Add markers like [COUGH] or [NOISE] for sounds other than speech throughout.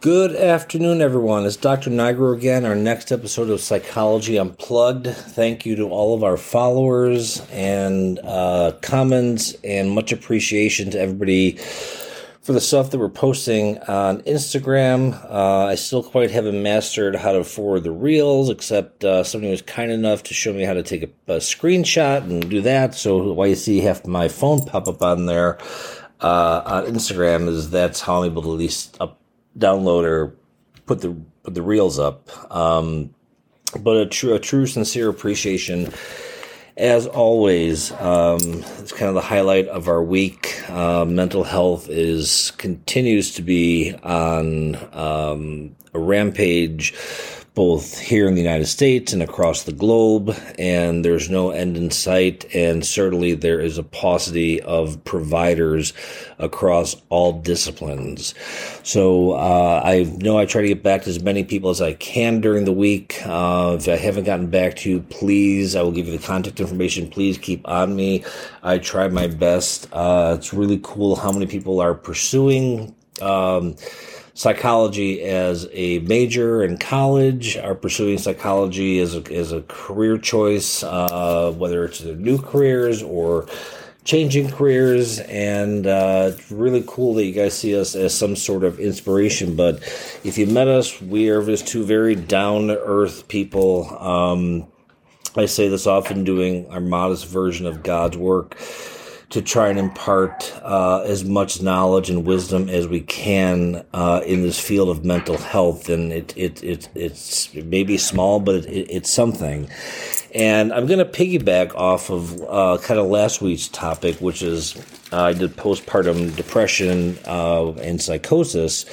Good afternoon, everyone. It's Dr. Nigro again, our next episode of Psychology Unplugged. Thank you to all of our followers and uh, comments, and much appreciation to everybody for the stuff that we're posting on Instagram. Uh, I still quite haven't mastered how to forward the reels, except uh, somebody was kind enough to show me how to take a, a screenshot and do that. So, why you see half my phone pop up on there uh, on Instagram is that's how I'm able to at least up download or put the put the reels up. Um, but a true, a true, sincere appreciation, as always. Um, it's kind of the highlight of our week. Uh, mental health is continues to be on um, a rampage both here in the United States and across the globe, and there's no end in sight. And certainly there is a paucity of providers across all disciplines. So uh, I know I try to get back to as many people as I can during the week. Uh, if I haven't gotten back to you, please, I will give you the contact information. Please keep on me. I try my best. Uh, it's really cool how many people are pursuing. Um, psychology as a major in college, are pursuing psychology as a, as a career choice, uh, whether it's their new careers or changing careers. And uh, it's really cool that you guys see us as some sort of inspiration. But if you met us, we are just two very down to earth people. Um, I say this often doing our modest version of God's work to try and impart uh, as much knowledge and wisdom as we can uh, in this field of mental health. And it, it, it it's maybe small, but it, it's something. And I'm going to piggyback off of uh, kind of last week's topic, which is uh, I did postpartum depression uh, and psychosis,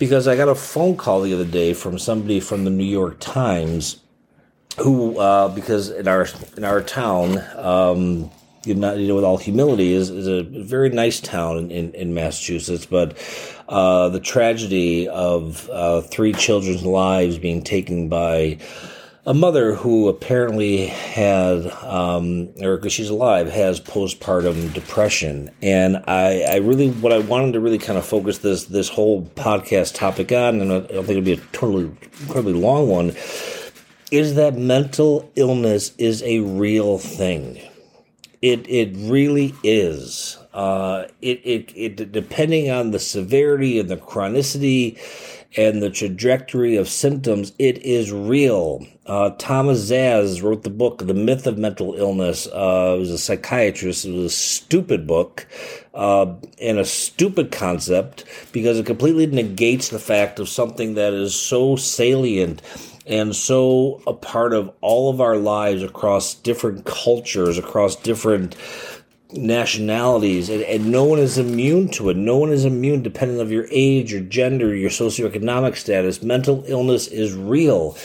because I got a phone call the other day from somebody from the New York Times who, uh, because in our in our town, um, you know, you know, with all humility, is, is a very nice town in, in, in Massachusetts, but uh, the tragedy of uh, three children's lives being taken by a mother who apparently had, um, or because she's alive, has postpartum depression. And I, I really, what I wanted to really kind of focus this this whole podcast topic on, and I don't think it'll be a totally incredibly long one, is that mental illness is a real thing it it really is. Uh, it, it it depending on the severity and the chronicity and the trajectory of symptoms, it is real. Uh, Thomas Szasz wrote the book "The Myth of Mental Illness." Uh, he was a psychiatrist. It was a stupid book uh, and a stupid concept because it completely negates the fact of something that is so salient and so a part of all of our lives across different cultures, across different nationalities, and, and no one is immune to it. No one is immune, depending of your age, your gender, your socioeconomic status. Mental illness is real.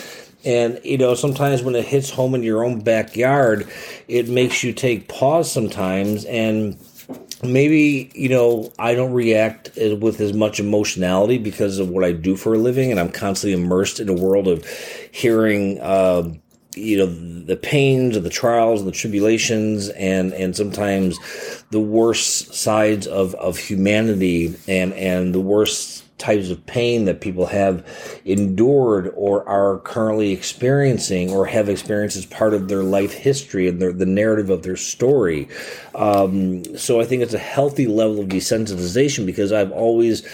And, you know, sometimes when it hits home in your own backyard, it makes you take pause sometimes and maybe you know I don't react with as much emotionality because of what I do for a living, and I'm constantly immersed in a world of hearing. Uh, you know the pains and the trials and the tribulations and and sometimes the worst sides of of humanity and and the worst types of pain that people have endured or are currently experiencing or have experienced as part of their life history and their, the narrative of their story. Um, so I think it's a healthy level of desensitization because I've always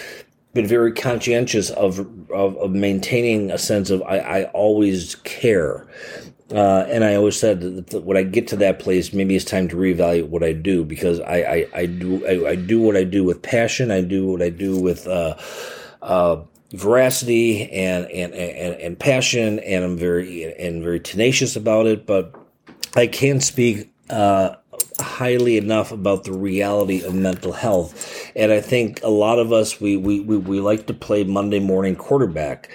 been very conscientious of, of, of maintaining a sense of I, I always care. Uh, and I always said that when I get to that place, maybe it's time to reevaluate what I do because I, I, I do I, I, do what I do with passion. I do what I do with uh, uh, veracity and, and, and and passion, and I'm very and very tenacious about it. But I can't speak uh, highly enough about the reality of mental health, and I think a lot of us we we we, we like to play Monday morning quarterback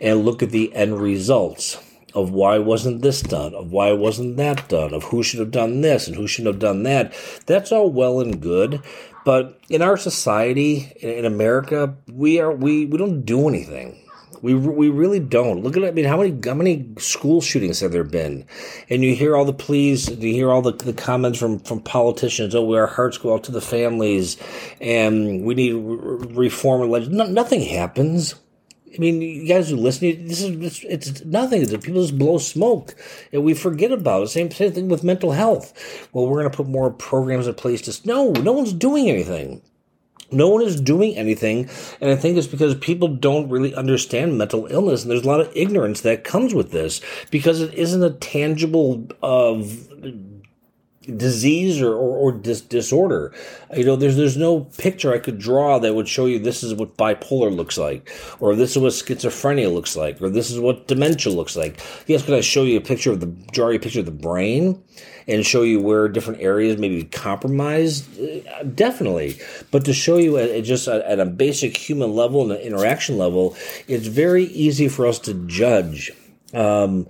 and look at the end results of why wasn't this done, of why wasn't that done, of who should have done this and who shouldn't have done that. That's all well and good, but in our society in America, we are we we don't do anything. We we really don't. Look at I mean, how many how many school shootings have there been? And you hear all the pleas, you hear all the, the comments from from politicians. Oh, our hearts go out to the families, and we need reform. No, nothing happens I mean, you guys who listen, this is it's, it's nothing. It's, people just blow smoke, and we forget about it. Same same thing with mental health. Well, we're going to put more programs in place. To no, no one's doing anything. No one is doing anything, and I think it's because people don't really understand mental illness, and there's a lot of ignorance that comes with this because it isn't a tangible of disease or, or, or dis- disorder. You know, there's there's no picture I could draw that would show you this is what bipolar looks like, or this is what schizophrenia looks like, or this is what dementia looks like. Yes, could I show you a picture of the draw you a picture of the brain and show you where different areas may be compromised? Uh, definitely, but to show you at, at just at, at a basic human level and an interaction level, it's very easy for us to judge. Um,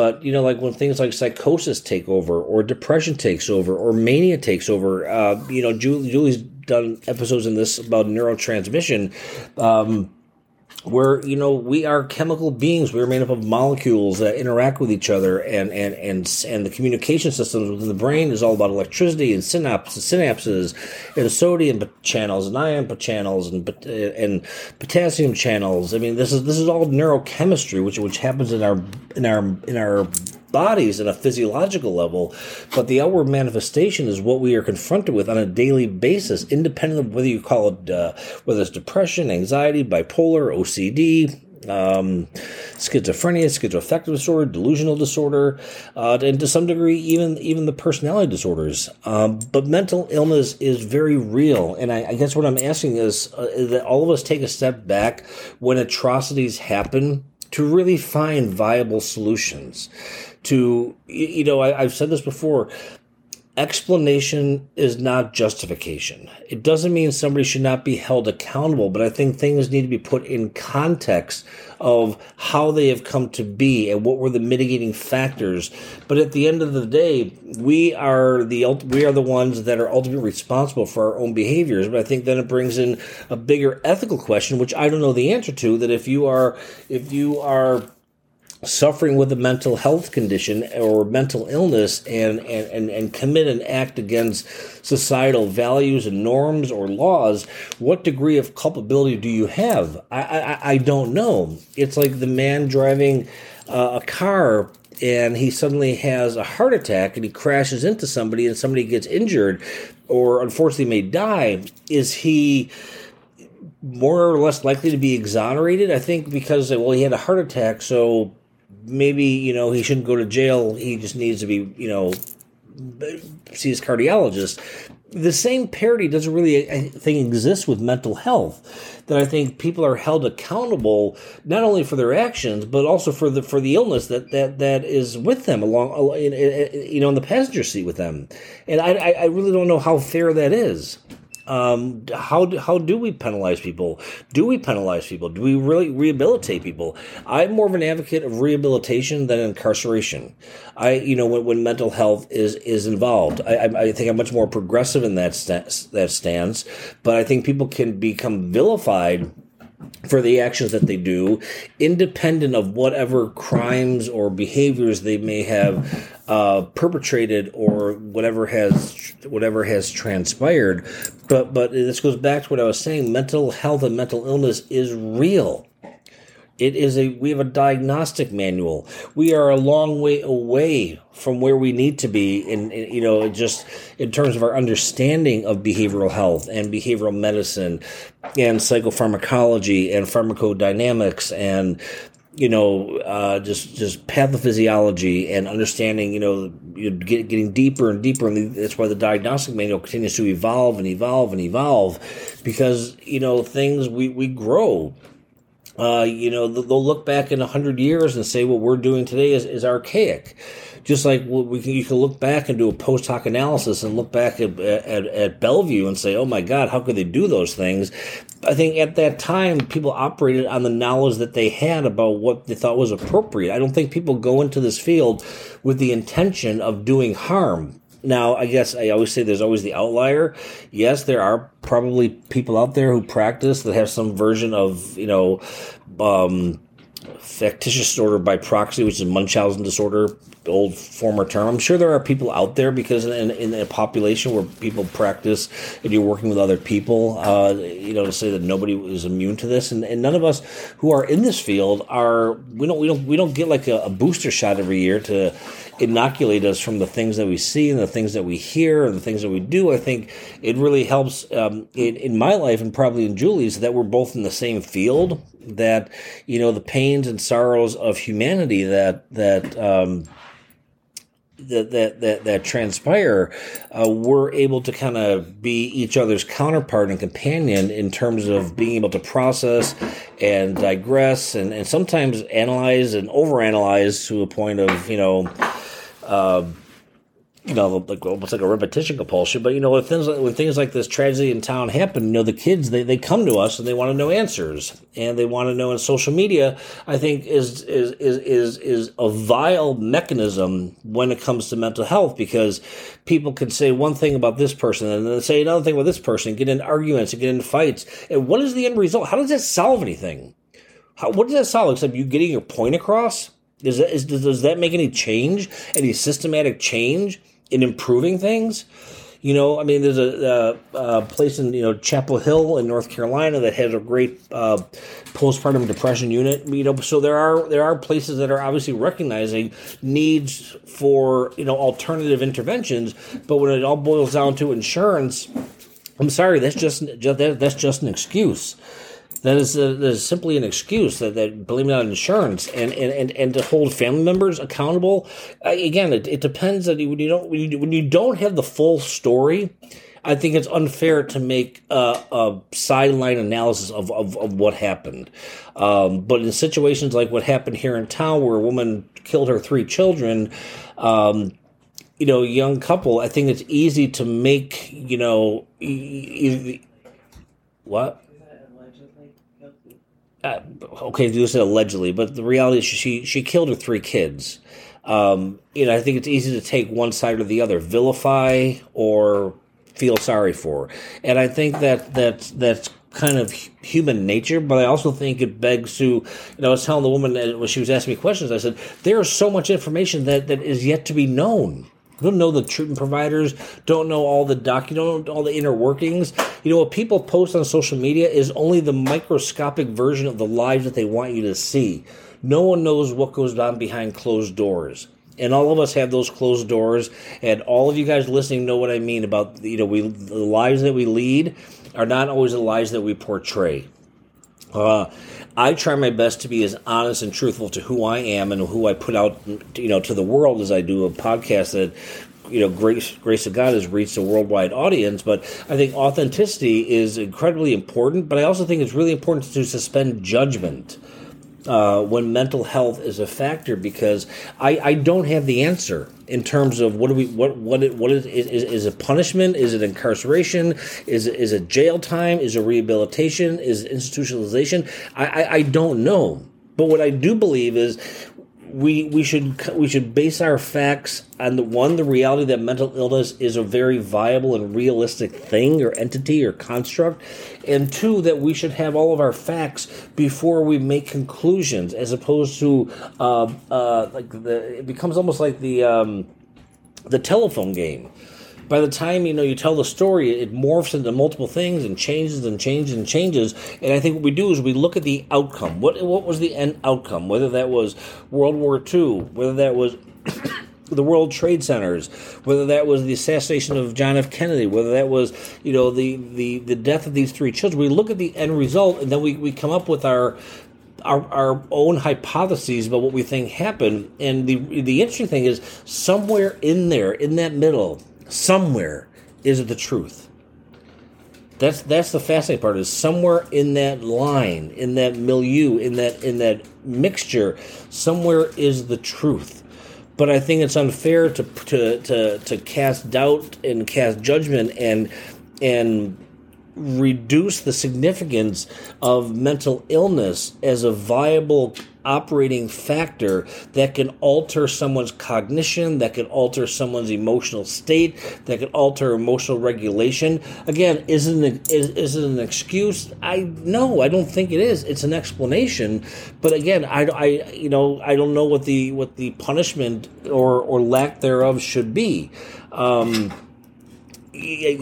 but you know, like when things like psychosis take over, or depression takes over, or mania takes over. Uh, you know, Julie, Julie's done episodes in this about neurotransmission. Um, where you know we are chemical beings. We are made up of molecules that interact with each other and and and and the communication systems within the brain is all about electricity and synapses synapses and sodium channels and ion channels and and potassium channels. I mean this is this is all neurochemistry which which happens in our in our in our bodies at a physiological level, but the outward manifestation is what we are confronted with on a daily basis, independent of whether you call it uh, whether it's depression, anxiety, bipolar, OCD. Um, schizophrenia, schizoaffective disorder, delusional disorder, uh, and to some degree, even even the personality disorders. Um, but mental illness is very real, and I, I guess what I'm asking is, uh, is that all of us take a step back when atrocities happen to really find viable solutions to you know I, have said this before explanation is not justification. It doesn't mean somebody should not be held accountable but i think things need to be put in context of how they have come to be and what were the mitigating factors. But at the end of the day we are the we are the ones that are ultimately responsible for our own behaviors. But i think then it brings in a bigger ethical question which i don't know the answer to that if you are if you are suffering with a mental health condition or mental illness and, and, and, and commit an act against societal values and norms or laws, what degree of culpability do you have? I, I, I don't know. It's like the man driving uh, a car and he suddenly has a heart attack and he crashes into somebody and somebody gets injured or unfortunately may die. Is he more or less likely to be exonerated? I think because, well, he had a heart attack, so maybe you know he shouldn't go to jail. He just needs to be you know see his cardiologist. The same parity doesn't really, I think, exist with mental health. That I think people are held accountable not only for their actions but also for the for the illness that that that is with them along, you know, in the passenger seat with them. And I I really don't know how fair that is. Um, how do, how do we penalize people? Do we penalize people? Do we really rehabilitate people? I'm more of an advocate of rehabilitation than incarceration. I you know when, when mental health is is involved, I, I think I'm much more progressive in that st- that stance. But I think people can become vilified for the actions that they do, independent of whatever crimes or behaviors they may have uh, perpetrated or whatever has whatever has transpired. But but this goes back to what I was saying. Mental health and mental illness is real. It is a we have a diagnostic manual. We are a long way away from where we need to be in, in, you know just in terms of our understanding of behavioral health and behavioral medicine and psychopharmacology and pharmacodynamics and you know, uh, just just pathophysiology and understanding, you know, get, getting deeper and deeper, and that's why the diagnostic manual continues to evolve and evolve and evolve, because you know things we we grow. Uh, you know, they'll look back in a hundred years and say what we're doing today is, is archaic just like we can, you can look back and do a post hoc analysis and look back at, at, at Bellevue and say, oh my God, how could they do those things? I think at that time, people operated on the knowledge that they had about what they thought was appropriate. I don't think people go into this field with the intention of doing harm. Now, I guess I always say there's always the outlier. Yes, there are probably people out there who practice that have some version of, you know, um, factitious disorder by proxy, which is Munchausen disorder, old former term. I'm sure there are people out there because in, in a population where people practice and you're working with other people, uh, you know, to say that nobody is immune to this, and, and none of us who are in this field are we don't we don't we don't get like a, a booster shot every year to inoculate us from the things that we see and the things that we hear and the things that we do. I think it really helps um, in, in my life and probably in Julie's that we're both in the same field. That you know the pains and sorrows of humanity that that um, that that that, that transpire, uh, we're able to kind of be each other's counterpart and companion in terms of being able to process and digress and, and sometimes analyze and overanalyze to a point of you know. Uh, you know, like almost like a repetition compulsion. But you know, when things like, when things like this tragedy in town happen, you know, the kids they, they come to us and they want to know answers, and they want to know. in social media, I think, is is is is is a vile mechanism when it comes to mental health because people can say one thing about this person and then say another thing about this person, get in arguments and get in fights. And what is the end result? How does that solve anything? How, what does that solve except you getting your point across? Is that, is, does that make any change, any systematic change? In improving things. You know, I mean, there's a, a, a, place in you know Chapel Hill in North Carolina that has a great uh, postpartum depression unit. You know, so there are there are places that are obviously recognizing needs for you know alternative interventions. But when it all boils down to insurance, I'm sorry, that's just, just that, that's just an excuse. That is, uh, is simply an excuse that, that blaming on insurance and, and, and, and to hold family members accountable. Uh, again, it, it depends that when you don't when you, when you don't have the full story. I think it's unfair to make a, a sideline analysis of, of, of, what happened. Um, but in situations like what happened here in town, where a woman killed her three children, um, you know, young couple, I think it's easy to make, you know, e- e- what? Uh, okay, said allegedly, but the reality is she she killed her three kids. Um, you know, I think it's easy to take one side or the other, vilify or feel sorry for, and I think that that that's kind of human nature. But I also think it begs to, you know, I was telling the woman when she was asking me questions, I said there is so much information that that is yet to be known don't know the treatment providers, don't know all the doc, you don't know all the inner workings. You know what people post on social media is only the microscopic version of the lives that they want you to see. No one knows what goes on behind closed doors. And all of us have those closed doors, and all of you guys listening know what I mean about you know we the lives that we lead are not always the lives that we portray. Uh, I try my best to be as honest and truthful to who I am and who I put out, you know, to the world as I do a podcast that you know, grace grace of God has reached a worldwide audience. But I think authenticity is incredibly important. But I also think it's really important to suspend judgment uh, when mental health is a factor because I, I don't have the answer in terms of what do we what what it, what is, is is it punishment? Is it incarceration? Is is it jail time? Is it rehabilitation? Is it institutionalization? I, I, I don't know. But what I do believe is we we should we should base our facts on the one the reality that mental illness is a very viable and realistic thing or entity or construct and two that we should have all of our facts before we make conclusions as opposed to uh, uh, like the it becomes almost like the um, the telephone game by the time you know you tell the story, it morphs into multiple things and changes and changes and changes. And I think what we do is we look at the outcome. What what was the end outcome? Whether that was World War II, whether that was [COUGHS] the World Trade Centers, whether that was the assassination of John F. Kennedy, whether that was you know the the the death of these three children. We look at the end result, and then we, we come up with our our, our own hypotheses about what we think happened. And the the interesting thing is somewhere in there, in that middle, somewhere is the truth. That's that's the fascinating part. Is somewhere in that line, in that milieu, in that in that mixture, somewhere is the truth. But I think it's unfair to to to, to cast doubt and cast judgment and and reduce the significance of mental illness as a viable operating factor that can alter someone's cognition, that can alter someone's emotional state, that can alter emotional regulation. Again, is it an, is, is it an excuse? I no, I don't think it is. It's an explanation, but again, I, I you know I don't know what the what the punishment or or lack thereof should be. Um,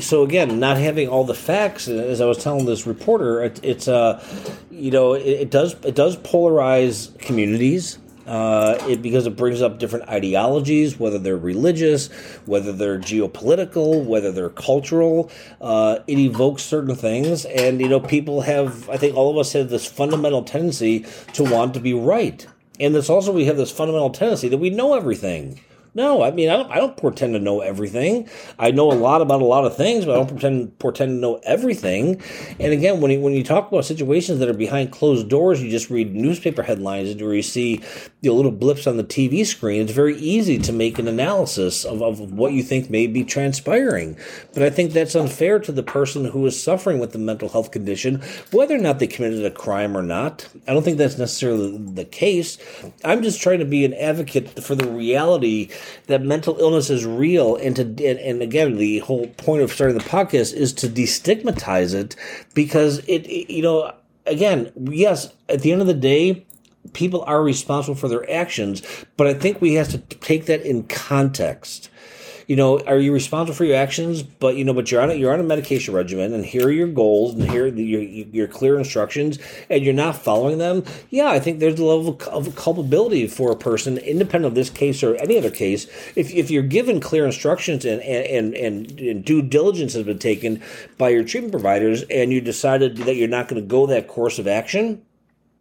so again, not having all the facts, as I was telling this reporter, it, it's uh, you know, it, it, does it does polarize communities. Uh, it because it brings up different ideologies, whether they're religious, whether they're geopolitical, whether they're cultural. Uh, it evokes certain things, and you know, people have. I think all of us have this fundamental tendency to want to be right, and it's also we have this fundamental tendency that we know everything. No, I mean I don't. I don't pretend to know everything. I know a lot about a lot of things, but I don't pretend pretend to know everything. And again, when you, when you talk about situations that are behind closed doors, you just read newspaper headlines or you see know, little blips on the TV screen. It's very easy to make an analysis of, of what you think may be transpiring. But I think that's unfair to the person who is suffering with the mental health condition, whether or not they committed a crime or not. I don't think that's necessarily the case. I'm just trying to be an advocate for the reality that mental illness is real, and to and, and again, the whole point of starting the podcast is to destigmatize it because it, it you know again yes at the end of the day people are responsible for their actions, but I think we have to take that in context you know, are you responsible for your actions? But you know, but you're on a, you're on a medication regimen, and here are your goals, and here are your your clear instructions, and you're not following them. Yeah, I think there's a level of culpability for a person, independent of this case or any other case. If if you're given clear instructions and and and, and due diligence has been taken by your treatment providers, and you decided that you're not going to go that course of action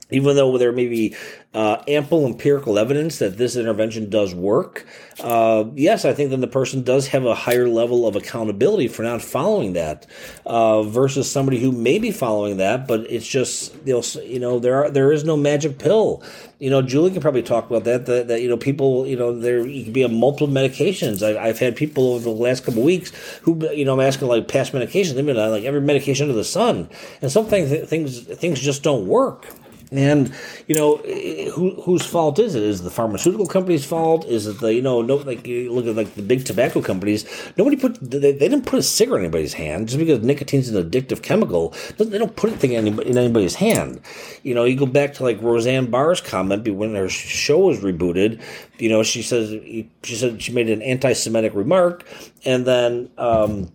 even though there may be uh, ample empirical evidence that this intervention does work, uh, yes, I think then the person does have a higher level of accountability for not following that, uh, versus somebody who may be following that, but it's just you know, there are there is no magic pill. You know, Julie can probably talk about that. That, that you know, people, you know, there you can be on multiple medications. I, have had people over the last couple weeks who, you know, I'm asking like past medications. They've been on like every medication under the sun, and some things things things just don't work. And you know, who, whose fault is it? Is it the pharmaceutical company's fault? Is it the you know, no, like you look at like the big tobacco companies. Nobody put they, they didn't put a cigarette in anybody's hand just because nicotine's an addictive chemical. They don't put anything in, in anybody's hand. You know, you go back to like Roseanne Barr's comment when her show was rebooted. You know, she says she said she made an anti-Semitic remark, and then. Um,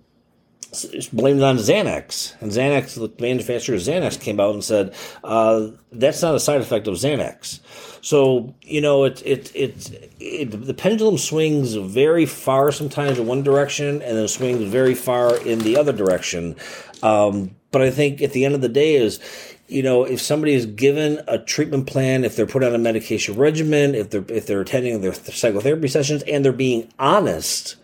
blamed it on Xanax. And Xanax, the manufacturer of Xanax came out and said, uh, that's not a side effect of Xanax. So, you know, it, it, it, it, the pendulum swings very far sometimes in one direction and then swings very far in the other direction. Um, but I think at the end of the day is, you know, if somebody is given a treatment plan, if they're put on a medication regimen, if they're if they're attending their psychotherapy sessions, and they're being honest,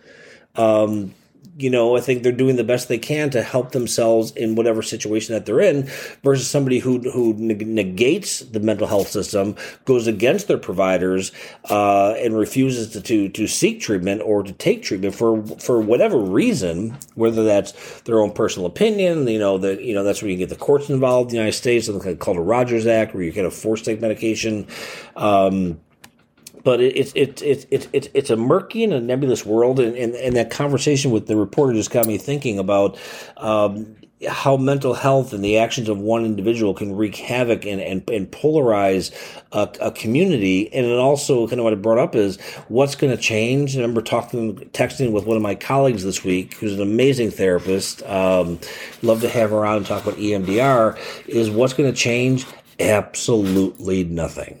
um, you know, I think they're doing the best they can to help themselves in whatever situation that they're in versus somebody who, who negates the mental health system, goes against their providers, uh, and refuses to, to, to seek treatment or to take treatment for, for whatever reason, whether that's their own personal opinion, you know, that, you know, that's where you get the courts involved in the United States, something called the Rogers Act, where you get a forced take medication. Um, but it's it's it's it's it's it's a murky and a nebulous world, and, and, and that conversation with the reporter just got me thinking about um, how mental health and the actions of one individual can wreak havoc and and, and polarize a, a, community. And it also kind of what I brought up is what's going to change. I remember talking, texting with one of my colleagues this week, who's an amazing therapist. Um, love to have her on and talk about EMDR. Is what's going to change? Absolutely nothing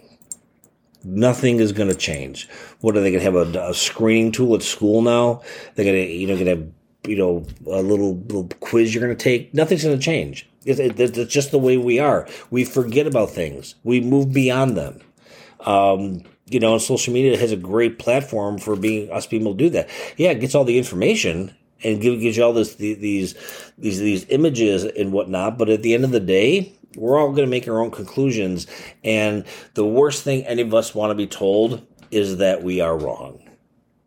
Nothing is going to change. What are they going to have a, a, screening tool at school now? They're going to, you know, going to you know, a little, little quiz you're going to take. Nothing's going to change. It's, it's, just the way we are. We forget about things. We move beyond them. Um, you know, social media has a great platform for being us being able to do that. Yeah, it gets all the information and gives you all this these these these images and whatnot. But at the end of the day, we're all going to make our own conclusions. And the worst thing any of us want to be told is that we are wrong.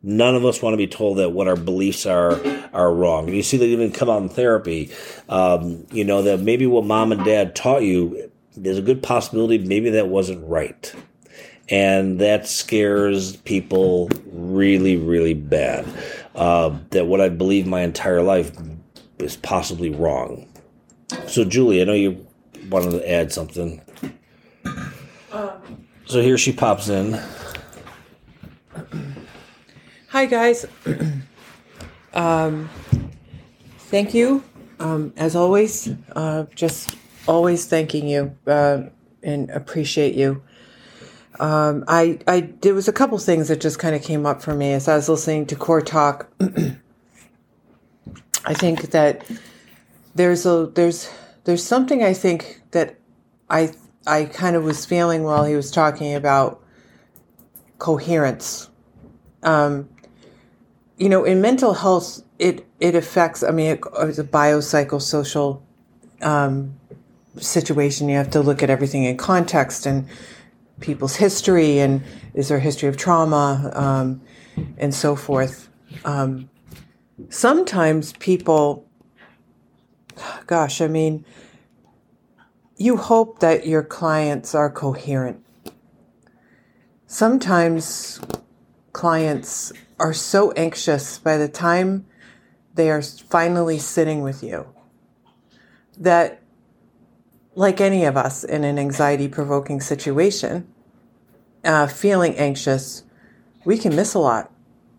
None of us want to be told that what our beliefs are are wrong. You see that even come out in therapy. Um, you know that maybe what mom and dad taught you. There's a good possibility maybe that wasn't right. and that scares people really, really bad. Uh, that what I believe my entire life is possibly wrong. So, Julie, I know you wanted to add something. So here she pops in. Hi, guys. [CLEARS THROAT] um, thank you. Um, as always, uh, just always thanking you uh, and appreciate you. Um, I, I, there was a couple things that just kind of came up for me as I was listening to Core Talk. [CLEARS THROAT] I think that there's a there's there's something I think that I I kind of was feeling while he was talking about coherence. Um, you know, in mental health, it it affects. I mean, it, it's a biopsychosocial um, situation. You have to look at everything in context and people's history, and is there a history of trauma, um, and so forth. Um, sometimes people, gosh, I mean, you hope that your clients are coherent. Sometimes clients are so anxious by the time they are finally sitting with you that, like any of us in an anxiety provoking situation, uh, feeling anxious, we can miss a lot.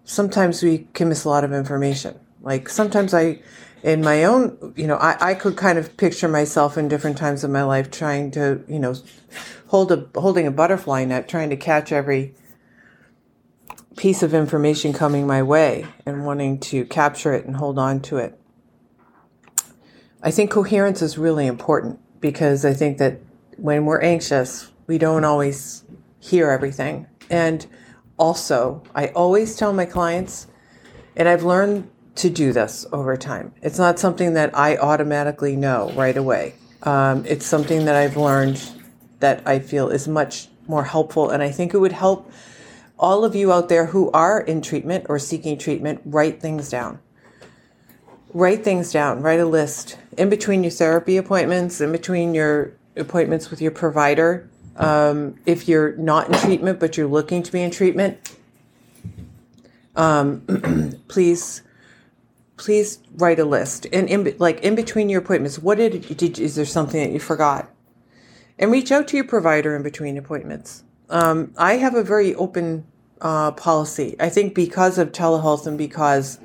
Sometimes we can miss a lot of information. Like sometimes I in my own, you know, I, I could kind of picture myself in different times of my life trying to, you know, hold a holding a butterfly net, trying to catch every piece of information coming my way and wanting to capture it and hold on to it. I think coherence is really important because I think that when we're anxious, we don't always hear everything. And also, I always tell my clients, and I've learned to do this over time. It's not something that I automatically know right away. Um, it's something that I've learned that I feel is much more helpful, and I think it would help all of you out there who are in treatment or seeking treatment write things down. Write things down, write a list in between your therapy appointments, in between your appointments with your provider. Um, if you're not in treatment but you're looking to be in treatment, um, [CLEARS THROAT] please please write a list. And in like in between your appointments what did, did is there something that you forgot? And reach out to your provider in between appointments. Um, i have a very open uh, policy. I think because of telehealth and because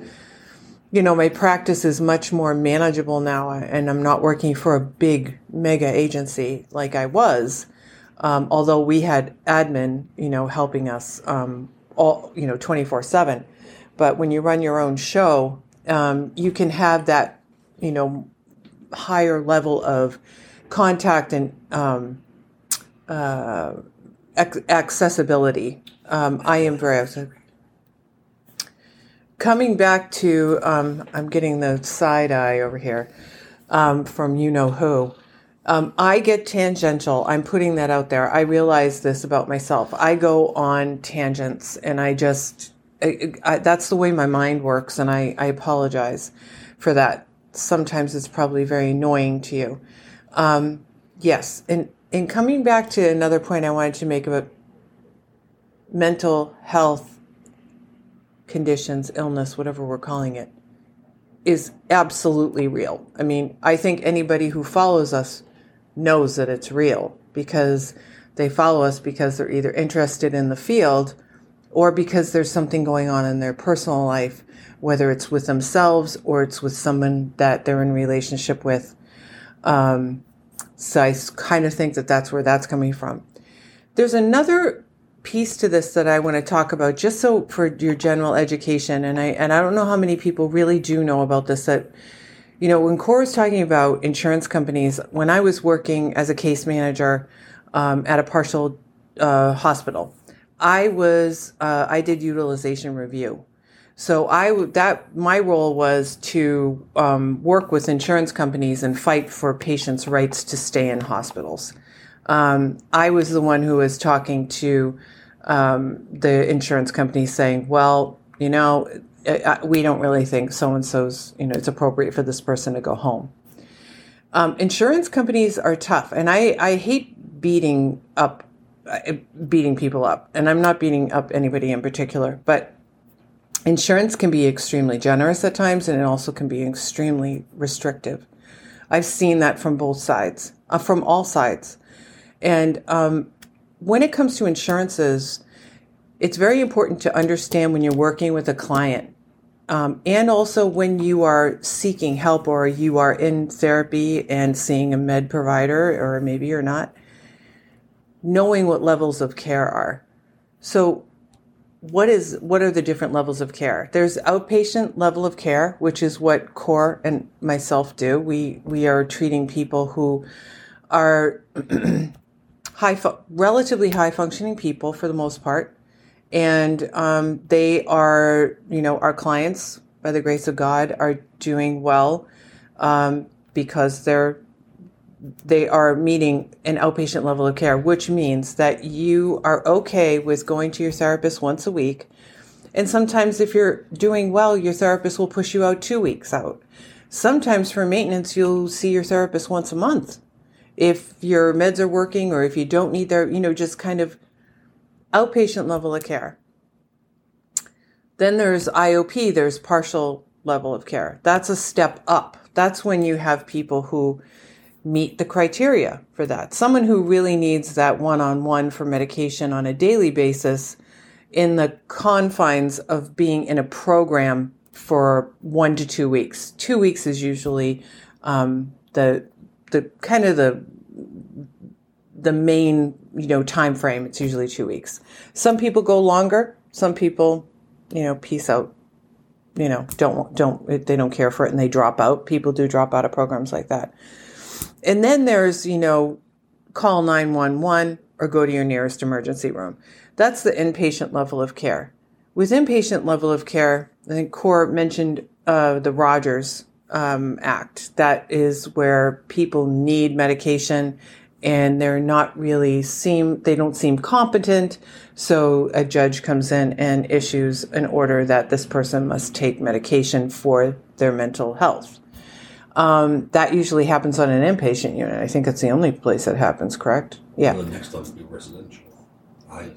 you know my practice is much more manageable now and i'm not working for a big mega agency like i was um, although we had admin you know helping us um, all you know 24 7 but when you run your own show um, you can have that, you know, higher level of contact and um, uh, accessibility. Um, I am very coming back to. Um, I'm getting the side eye over here um, from you know who. Um, I get tangential. I'm putting that out there. I realize this about myself. I go on tangents and I just I, I, that's the way my mind works, and I, I apologize for that. Sometimes it's probably very annoying to you. Um, yes, and in coming back to another point I wanted to make about mental health conditions, illness, whatever we're calling it, is absolutely real. I mean, I think anybody who follows us knows that it's real because they follow us because they're either interested in the field or because there's something going on in their personal life, whether it's with themselves or it's with someone that they're in relationship with. Um, so I kind of think that that's where that's coming from. There's another piece to this that I want to talk about, just so for your general education, and I and I don't know how many people really do know about this. That you know, when Core is talking about insurance companies, when I was working as a case manager um, at a partial uh, hospital, I was uh, I did utilization review. So I that my role was to um, work with insurance companies and fight for patients' rights to stay in hospitals. Um, I was the one who was talking to um, the insurance company, saying, "Well, you know, we don't really think so and so's you know it's appropriate for this person to go home." Um, insurance companies are tough, and I I hate beating up uh, beating people up, and I'm not beating up anybody in particular, but insurance can be extremely generous at times, and it also can be extremely restrictive. I've seen that from both sides, uh, from all sides, and um, when it comes to insurances, it's very important to understand when you're working with a client um, and also when you are seeking help or you are in therapy and seeing a med provider, or maybe you're not, knowing what levels of care are. So, what is what are the different levels of care? There's outpatient level of care, which is what Core and myself do. We we are treating people who are [CLEARS THROAT] high, relatively high functioning people for the most part and um, they are, you know, our clients, by the grace of God, are doing well um, because they're they are meeting an outpatient level of care, which means that you are okay with going to your therapist once a week. And sometimes, if you're doing well, your therapist will push you out two weeks out. Sometimes, for maintenance, you'll see your therapist once a month. If your meds are working or if you don't need their, you know, just kind of outpatient level of care. Then there's IOP, there's partial level of care. That's a step up. That's when you have people who meet the criteria for that. Someone who really needs that one on one for medication on a daily basis in the confines of being in a program for one to two weeks. Two weeks is usually um, the the kind of the the main you know time frame. It's usually two weeks. Some people go longer. Some people you know peace out. You know don't don't they don't care for it and they drop out. People do drop out of programs like that and then there's you know call 911 or go to your nearest emergency room. That's the inpatient level of care. With inpatient level of care i think core mentioned uh, the rogers um, act. That is where people need medication and they're not really seem they don't seem competent. So a judge comes in and issues an order that this person must take medication for their mental health um, that usually happens on an inpatient unit. I think it's the only place that happens correct? Yeah. Well, the next level would be residential. I,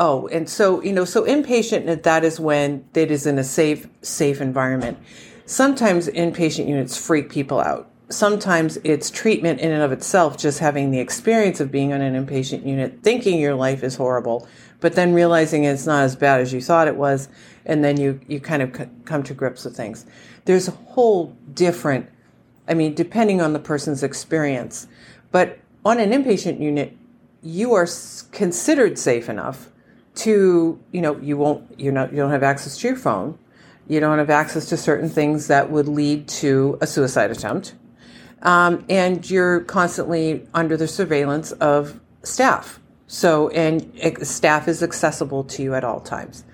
oh and so you know so inpatient that is when it is in a safe safe environment. Sometimes inpatient units freak people out. Sometimes it's treatment in and of itself, just having the experience of being on an inpatient unit, thinking your life is horrible, but then realizing it's not as bad as you thought it was, and then you, you kind of c- come to grips with things. There's a whole different, I mean, depending on the person's experience, but on an inpatient unit, you are considered safe enough to, you know, you won't, you're not, you don't have access to your phone. You don't have access to certain things that would lead to a suicide attempt um, and you're constantly under the surveillance of staff. So, and staff is accessible to you at all times.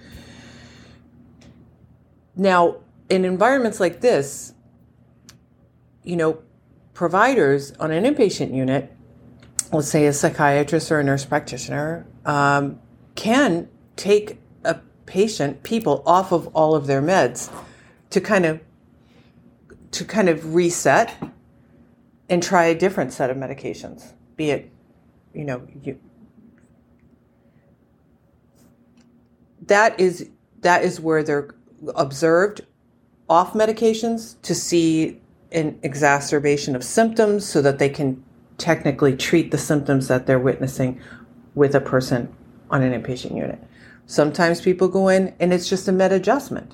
Now, in environments like this, you know, providers on an inpatient unit, let's say a psychiatrist or a nurse practitioner, um, can take a patient, people off of all of their meds to kind of to kind of reset and try a different set of medications, be it, you know, you, that is that is where they're observed off medications to see an exacerbation of symptoms so that they can technically treat the symptoms that they're witnessing with a person on an inpatient unit. Sometimes people go in and it's just a med adjustment.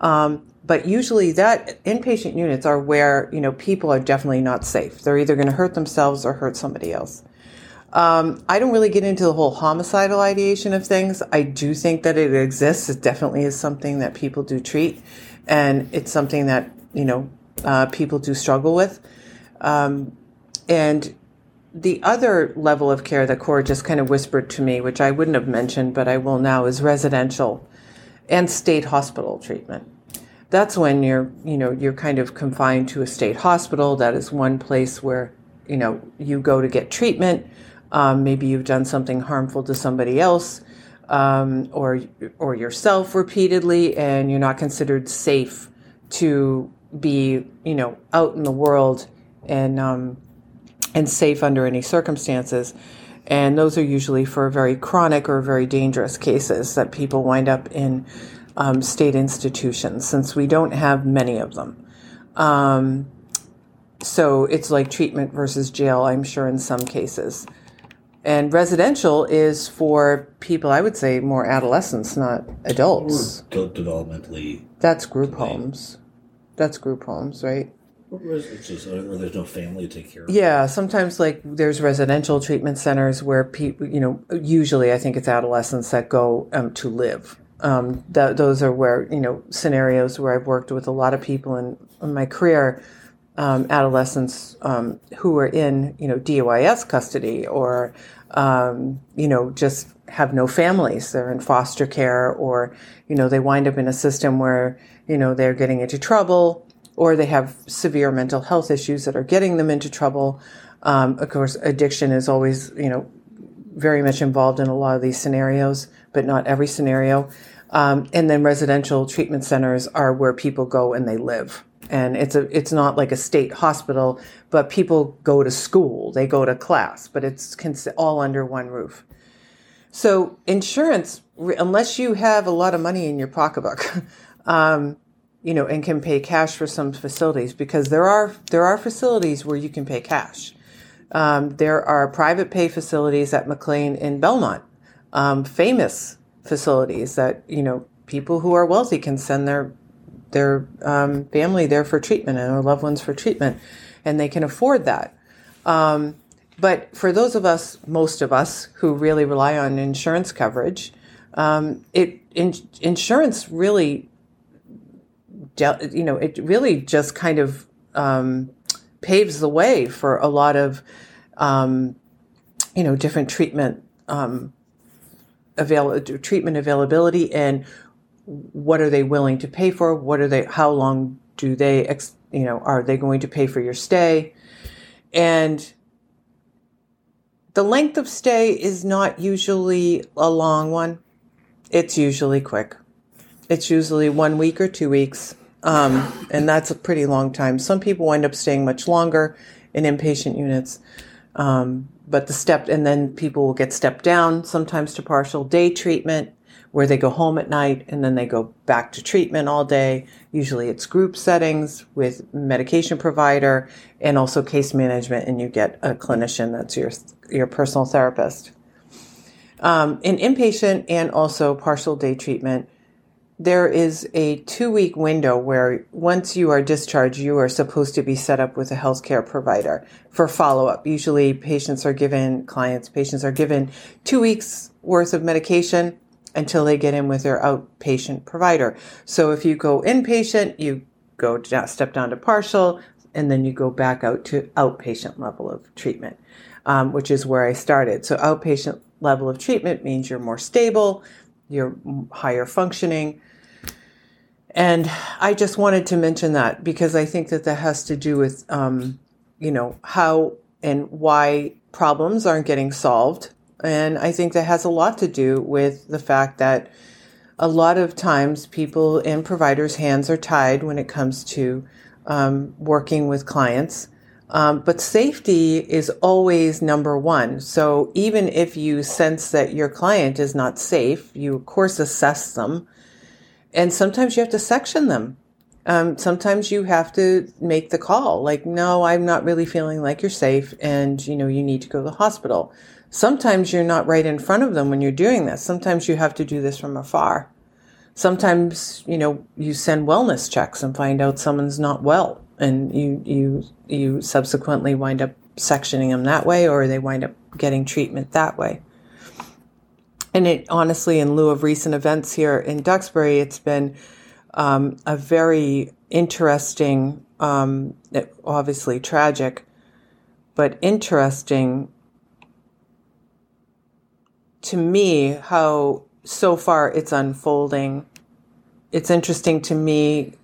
Um, but usually that inpatient units are where you know people are definitely not safe. They're either going to hurt themselves or hurt somebody else. Um, i don't really get into the whole homicidal ideation of things. I do think that it exists. It definitely is something that people do treat. And it's something that you know uh, people do struggle with. Um, and the other level of care that core just kind of whispered to me which i wouldn't have mentioned but i will now is residential and state hospital treatment. That's when you're you know you're kind of confined to a state hospital. That is one place where you know you go to get treatment. Um, maybe you've done something harmful to somebody else um, or or yourself repeatedly and you're not considered safe to be you know out in the world and um, and safe under any circumstances And those are usually for very chronic or very dangerous cases that people wind up in um, state institutions since we don't have many of them. Um, so it's like treatment versus jail, I'm sure, in some cases. And residential is for people, I would say, more adolescents, not adults. De- developmentally, That's group homes. That's group homes, right? it's just, or there's no family to take care of. Yeah, sometimes like there's residential treatment centers where people, you know, usually I think it's adolescents that go um, to live. Um, th- those are where you know scenarios where I've worked with a lot of people in, in my career, um, adolescents um, who are in you know DOIS custody or um, you know just have no families. They're in foster care or you know they wind up in a system where you know they're getting into trouble or they have severe mental health issues that are getting them into trouble. Um, of course, addiction is always, you know, very much involved in a lot of these scenarios, but not every scenario. Um, and then residential treatment centers are where people go and they live. And it's a, it's not like a state hospital, but people go to school, they go to class, but it's cons- all under one roof. So insurance, unless you have a lot of money in your pocketbook, [LAUGHS] um, you know, and can pay cash for some facilities because there are there are facilities where you can pay cash. Um, there are private pay facilities at McLean in Belmont, um, famous facilities that you know people who are wealthy can send their their um, family there for treatment and their loved ones for treatment, and they can afford that. Um, but for those of us, most of us who really rely on insurance coverage, um, it in, insurance really you know, it really just kind of um, paves the way for a lot of, um, you know, different treatment um, avail- treatment availability and what are they willing to pay for? What are they? How long do they? Ex- you know, are they going to pay for your stay? And the length of stay is not usually a long one. It's usually quick. It's usually one week or two weeks. Um, and that's a pretty long time. Some people wind up staying much longer in inpatient units. Um, but the step, and then people will get stepped down sometimes to partial day treatment where they go home at night and then they go back to treatment all day. Usually it's group settings with medication provider and also case management, and you get a clinician that's your, your personal therapist. Um, in inpatient and also partial day treatment, there is a two week window where once you are discharged, you are supposed to be set up with a healthcare provider for follow up. Usually, patients are given, clients, patients are given two weeks worth of medication until they get in with their outpatient provider. So if you go inpatient, you go down, step down to partial, and then you go back out to outpatient level of treatment, um, which is where I started. So outpatient level of treatment means you're more stable, you're higher functioning, and I just wanted to mention that because I think that that has to do with, um, you know, how and why problems aren't getting solved. And I think that has a lot to do with the fact that a lot of times people and providers' hands are tied when it comes to um, working with clients. Um, but safety is always number one. So even if you sense that your client is not safe, you of course assess them and sometimes you have to section them. Um, sometimes you have to make the call, like, no, I'm not really feeling like you're safe, and you know you need to go to the hospital. Sometimes you're not right in front of them when you're doing this. Sometimes you have to do this from afar. Sometimes you know you send wellness checks and find out someone's not well, and you you you subsequently wind up sectioning them that way, or they wind up getting treatment that way. And it honestly, in lieu of recent events here in Duxbury, it's been um, a very interesting, um, obviously tragic, but interesting to me how so far it's unfolding. It's interesting to me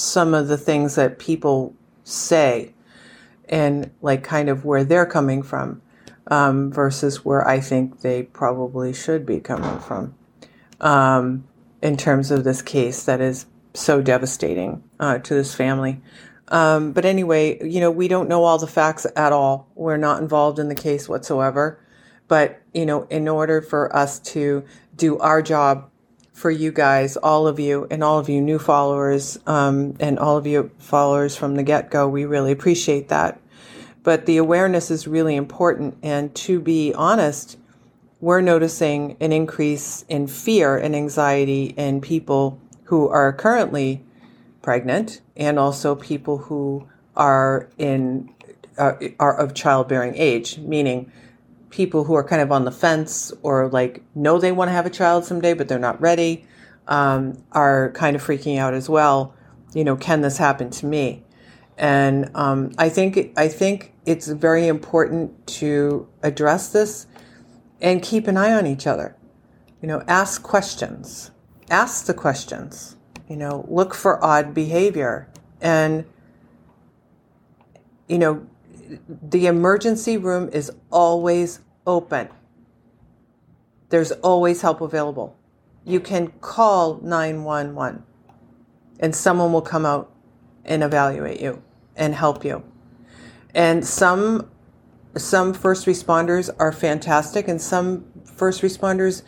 some of the things that people say and like kind of where they're coming from um, versus where I think they probably should be coming from um, in terms of this case that is so devastating uh, to this family. Um, but anyway, you know, we don't know all the facts at all. We're not involved in the case whatsoever. But, you know, in order for us to do our job for you guys, all of you, and all of you new followers, um, and all of you followers from the get go, we really appreciate that. But the awareness is really important. And to be honest, we're noticing an increase in fear and anxiety in people who are currently pregnant and also people who are in uh, are of childbearing age meaning people who are kind of on the fence or like know they want to have a child someday but they're not ready um, are kind of freaking out as well you know can this happen to me and um, i think i think it's very important to address this and keep an eye on each other. You know, ask questions. Ask the questions. You know, look for odd behavior. And, you know, the emergency room is always open. There's always help available. You can call 911 and someone will come out and evaluate you and help you. And some some first responders are fantastic and some first responders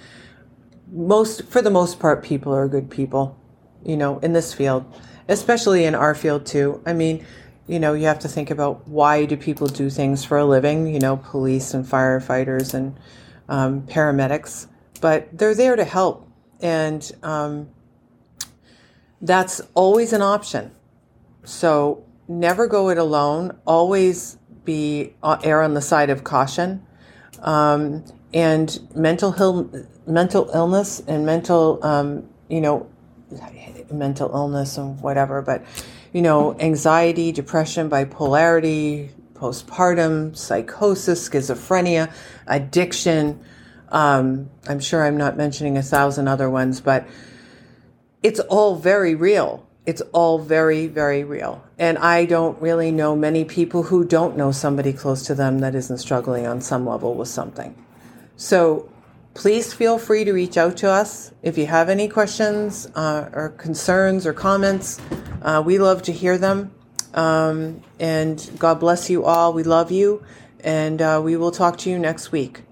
most for the most part people are good people you know in this field especially in our field too i mean you know you have to think about why do people do things for a living you know police and firefighters and um, paramedics but they're there to help. And um, that's always an option. So never go it alone. Always be uh, err on the side of caution. Um, and mental Ill- mental illness and mental, um, you know, mental illness and whatever, but you know, anxiety, depression, bipolarity, postpartum, psychosis, schizophrenia, addiction. Um, I'm sure I'm not mentioning a thousand other ones, but it's all very real it's all very, very real. And I don't really know many people who don't know somebody close to them that isn't struggling on some level with something. So please feel free to reach out to us if you have any questions uh, or concerns or comments. Uh, we love to hear them. Um, and God bless you all. We love you. And uh, we will talk to you next week.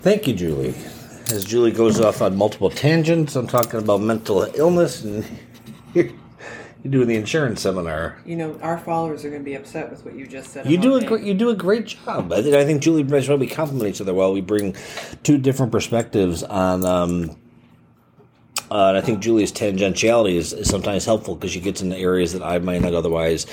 Thank you, Julie as Julie goes off on multiple tangents. I'm talking about mental illness, and [LAUGHS] you're, doing the insurance seminar. You know, our followers are going to be upset with what you just said. You do a great, you do a great job. I think I think Julie Bryce we compliment each other well. We bring two different perspectives on. Um, uh, and I think Julie's tangentiality is, is sometimes helpful because she gets into areas that I might not otherwise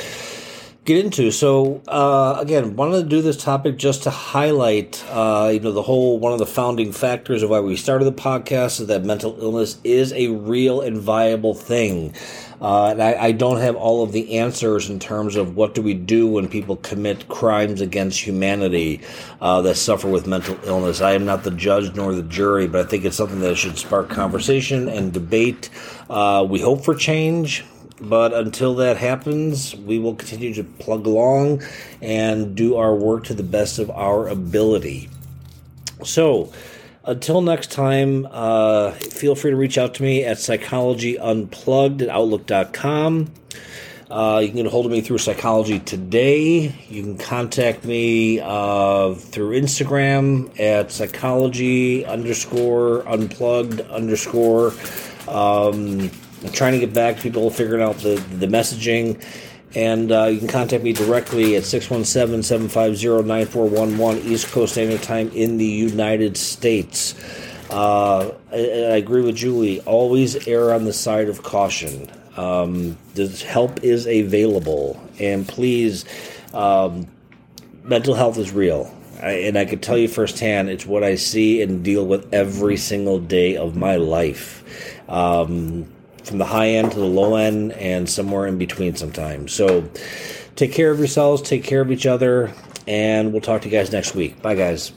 get into. So uh, again, wanted to do this topic just to highlight, uh, you know, the whole one of the founding factors of why we started the podcast is that mental illness is a real and viable thing. Uh, and I, I, don't have all of the answers in terms of what do we do when people commit crimes against humanity uh, that suffer with mental illness. I am not the judge nor the jury, but I think it's something that should spark conversation and debate. Uh, we hope for change. But until that happens, we will continue to plug along and do our work to the best of our ability. So, until next time, uh, feel free to reach out to me at psychologyunplugged at outlook.com. Uh, you can get a hold of me through Psychology Today. You can contact me uh, through Instagram at psychology underscore unplugged underscore. Um, I'm trying to get back to people figuring out the, the messaging. And uh, you can contact me directly at 617 750 9411 East Coast Standard Time in the United States. Uh, I, I, agree with Julie. Always err on the side of caution. Um, help is available. And please, um, mental health is real. I, and I can tell you firsthand, it's what I see and deal with every single day of my life. Um, from the high end to the low end and somewhere in between sometimes. So take care of yourselves, take care of each other, and we'll talk to you guys next week. Bye, guys.